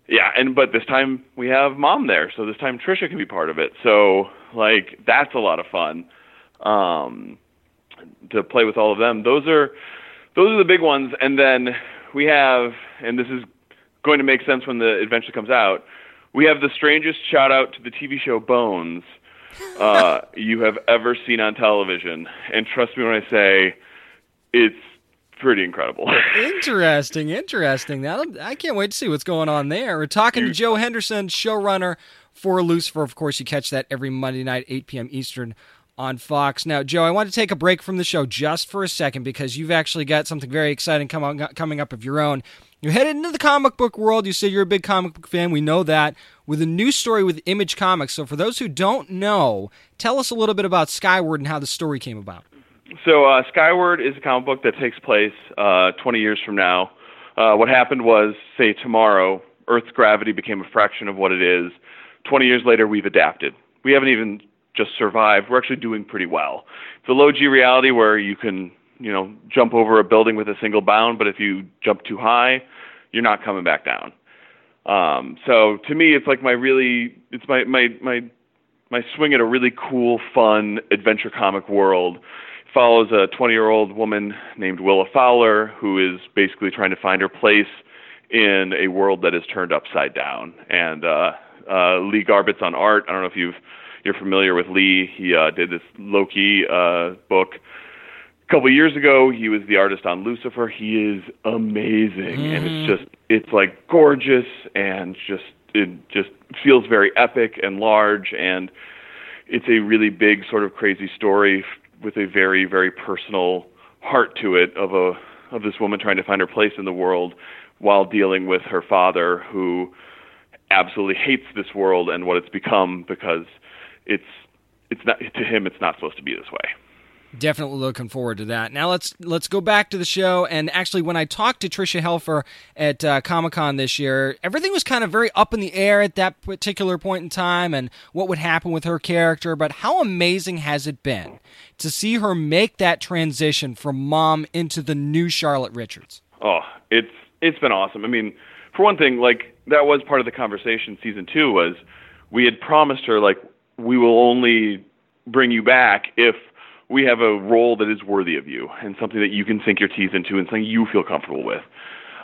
Yeah, and but this time we have mom there, so this time Tricia can be part of it. So like that's a lot of fun. Um, to play with all of them. Those are those are the big ones, and then we have, and this is going to make sense when the adventure comes out. We have the strangest shout out to the TV show Bones uh, you have ever seen on television, and trust me when I say it's pretty incredible. Interesting, interesting. That I can't wait to see what's going on there. We're talking to Joe Henderson, showrunner for Lucifer. Of course, you catch that every Monday night, 8 p.m. Eastern on Fox. Now, Joe, I want to take a break from the show just for a second because you've actually got something very exciting come on, coming up of your own. You're headed into the comic book world. You say you're a big comic book fan. We know that. With a new story with Image Comics. So, for those who don't know, tell us a little bit about Skyward and how the story came about. So uh, Skyward is a comic book that takes place uh, 20 years from now. Uh, what happened was, say tomorrow, Earth's gravity became a fraction of what it is. 20 years later, we've adapted. We haven't even just survived. We're actually doing pretty well. It's a low G reality where you can, you know, jump over a building with a single bound, but if you jump too high, you're not coming back down. Um, so to me, it's like my really, it's my my my my swing at a really cool, fun adventure comic world follows a 20 year old woman named Willa Fowler who is basically trying to find her place in a world that is turned upside down. And uh, uh, Lee Garbett on art. I don't know if you've you're familiar with Lee. He uh, did this Loki uh, book couple years ago. He was the artist on Lucifer. He is amazing, and it's mm. just it's like gorgeous and just it just feels very epic and large and it's a really big sort of crazy story with a very very personal heart to it of a of this woman trying to find her place in the world while dealing with her father who absolutely hates this world and what it's become because it's it's not to him it's not supposed to be this way. Definitely looking forward to that. Now let's let's go back to the show. And actually, when I talked to Tricia Helfer at uh, Comic Con this year, everything was kind of very up in the air at that particular point in time, and what would happen with her character. But how amazing has it been to see her make that transition from mom into the new Charlotte Richards? Oh, it's it's been awesome. I mean, for one thing, like that was part of the conversation. Season two was we had promised her like we will only bring you back if we have a role that is worthy of you and something that you can sink your teeth into and something you feel comfortable with.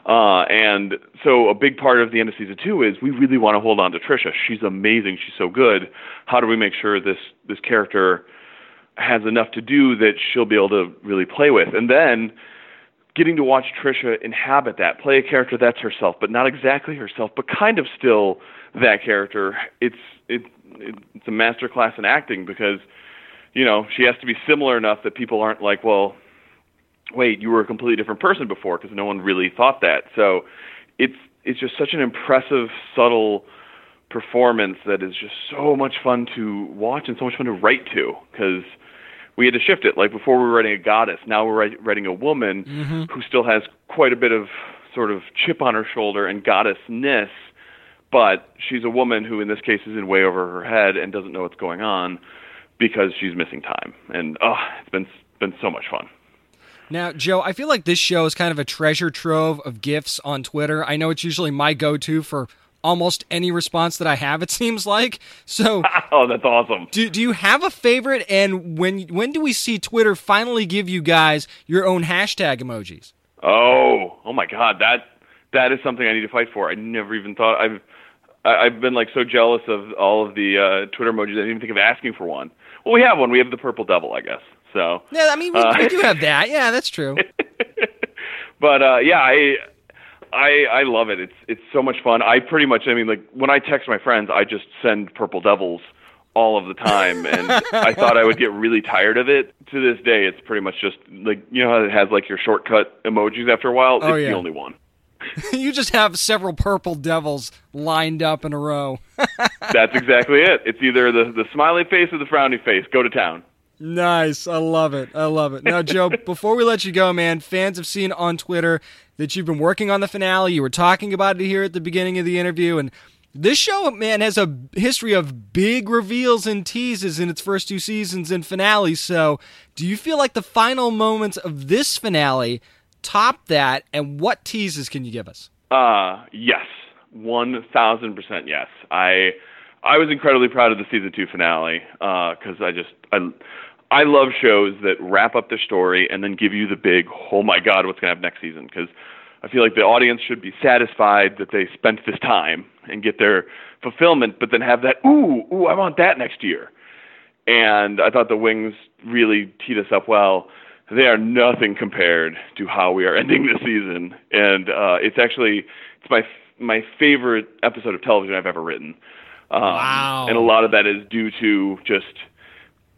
Uh, and so a big part of the end of season two is we really want to hold on to Tricia. She's amazing. She's so good. How do we make sure this this character has enough to do that she'll be able to really play with? And then getting to watch Tricia inhabit that, play a character that's herself, but not exactly herself, but kind of still that character. It's it, it's a master class in acting because you know she has to be similar enough that people aren't like, well, wait, you were a completely different person before because no one really thought that. So it's it's just such an impressive, subtle performance that is just so much fun to watch and so much fun to write to because we had to shift it. Like before, we were writing a goddess. Now we're writing a woman mm-hmm. who still has quite a bit of sort of chip on her shoulder and goddessness, but she's a woman who, in this case, is in way over her head and doesn't know what's going on because she's missing time. And oh, it's been been so much fun. Now, Joe, I feel like this show is kind of a treasure trove of GIFs on Twitter. I know it's usually my go-to for almost any response that I have. It seems like so. oh, that's awesome. Do, do you have a favorite? And when when do we see Twitter finally give you guys your own hashtag emojis? Oh, oh my God, that that is something I need to fight for. I never even thought I've I- I've been like so jealous of all of the uh, Twitter emojis. I didn't even think of asking for one. Well, we have one. We have the purple devil, I guess. So Yeah, I mean we, Uh, we do have that. Yeah, that's true. but uh yeah i i i love it it's it's so much fun i pretty much i mean like when i text my friends i just send purple devils all of the time and i thought i would get really tired of it to this day it's pretty much just like you know how it has like your shortcut emojis after a while Oh, it's yeah. the only one you just have several purple devils lined up in a row. that's exactly it it's either the the smiley face or the frowny face go to town Nice. I love it. I love it. Now, Joe, before we let you go, man, fans have seen on Twitter that you've been working on the finale. You were talking about it here at the beginning of the interview. And this show, man, has a history of big reveals and teases in its first two seasons and finales. So, do you feel like the final moments of this finale top that? And what teases can you give us? Uh, yes, one thousand percent yes. I I was incredibly proud of the season two finale because I just I I love shows that wrap up their story and then give you the big oh my god what's gonna happen next season because I feel like the audience should be satisfied that they spent this time and get their fulfillment, but then have that ooh ooh I want that next year. And I thought the wings really teed us up well they are nothing compared to how we are ending this season, and uh, it's actually it's my my favorite episode of television I've ever written. Um, Wow. And a lot of that is due to just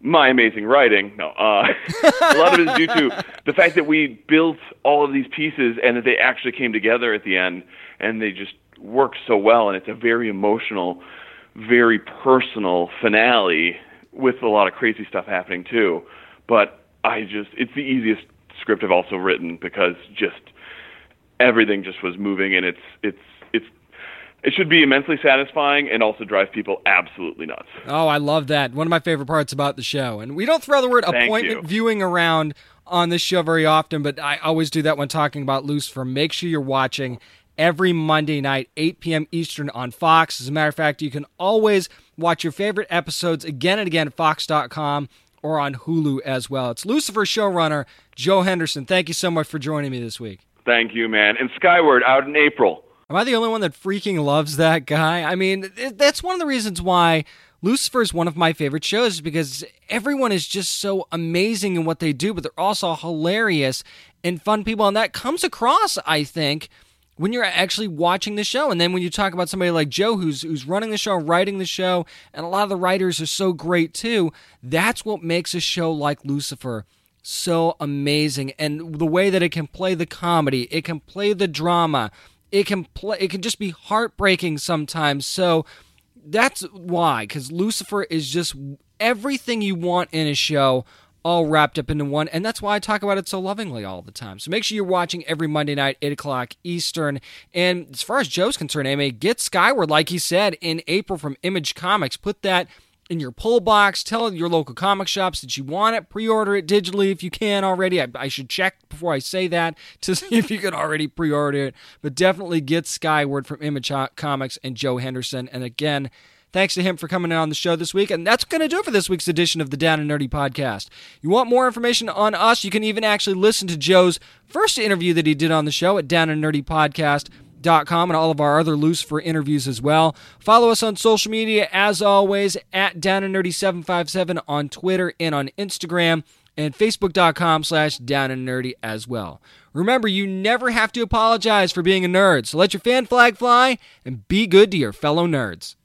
my amazing writing. No, uh, a lot of it is due to the fact that we built all of these pieces and that they actually came together at the end, and they just worked so well. And it's a very emotional, very personal finale with a lot of crazy stuff happening too. But I just it's the easiest script I've also written because just everything just was moving and it's it's it's it should be immensely satisfying and also drive people absolutely nuts. Oh, I love that. One of my favorite parts about the show. And we don't throw the word Thank appointment you. viewing around on this show very often, but I always do that when talking about Loose. Lucifer. Make sure you're watching every Monday night, 8 p.m. Eastern on Fox. As a matter of fact, you can always watch your favorite episodes again and again at Fox.com or on Hulu as well. It's Lucifer showrunner Joe Henderson. Thank you so much for joining me this week. Thank you, man. And Skyward out in April. Am I the only one that freaking loves that guy? I mean, that's one of the reasons why Lucifer is one of my favorite shows because everyone is just so amazing in what they do, but they're also hilarious and fun people. And that comes across, I think, when you're actually watching the show. And then when you talk about somebody like Joe who's who's running the show, writing the show, and a lot of the writers are so great too, that's what makes a show like Lucifer so amazing and the way that it can play the comedy it can play the drama it can play it can just be heartbreaking sometimes so that's why because lucifer is just everything you want in a show all wrapped up into one and that's why i talk about it so lovingly all the time so make sure you're watching every monday night 8 o'clock eastern and as far as joe's concerned amy get skyward like he said in april from image comics put that in your pull box. Tell your local comic shops that you want it. Pre-order it digitally if you can already. I, I should check before I say that to see if you can already pre-order it. But definitely get Skyward from Image Comics and Joe Henderson. And again, thanks to him for coming on the show this week. And that's going to do it for this week's edition of the Down and Nerdy podcast. You want more information on us? You can even actually listen to Joe's first interview that he did on the show at Down and Nerdy podcast com and all of our other Lucifer interviews as well. Follow us on social media as always at Down and Nerdy 757 on Twitter and on Instagram and facebook.com slash down and nerdy as well. Remember, you never have to apologize for being a nerd, so let your fan flag fly and be good to your fellow nerds.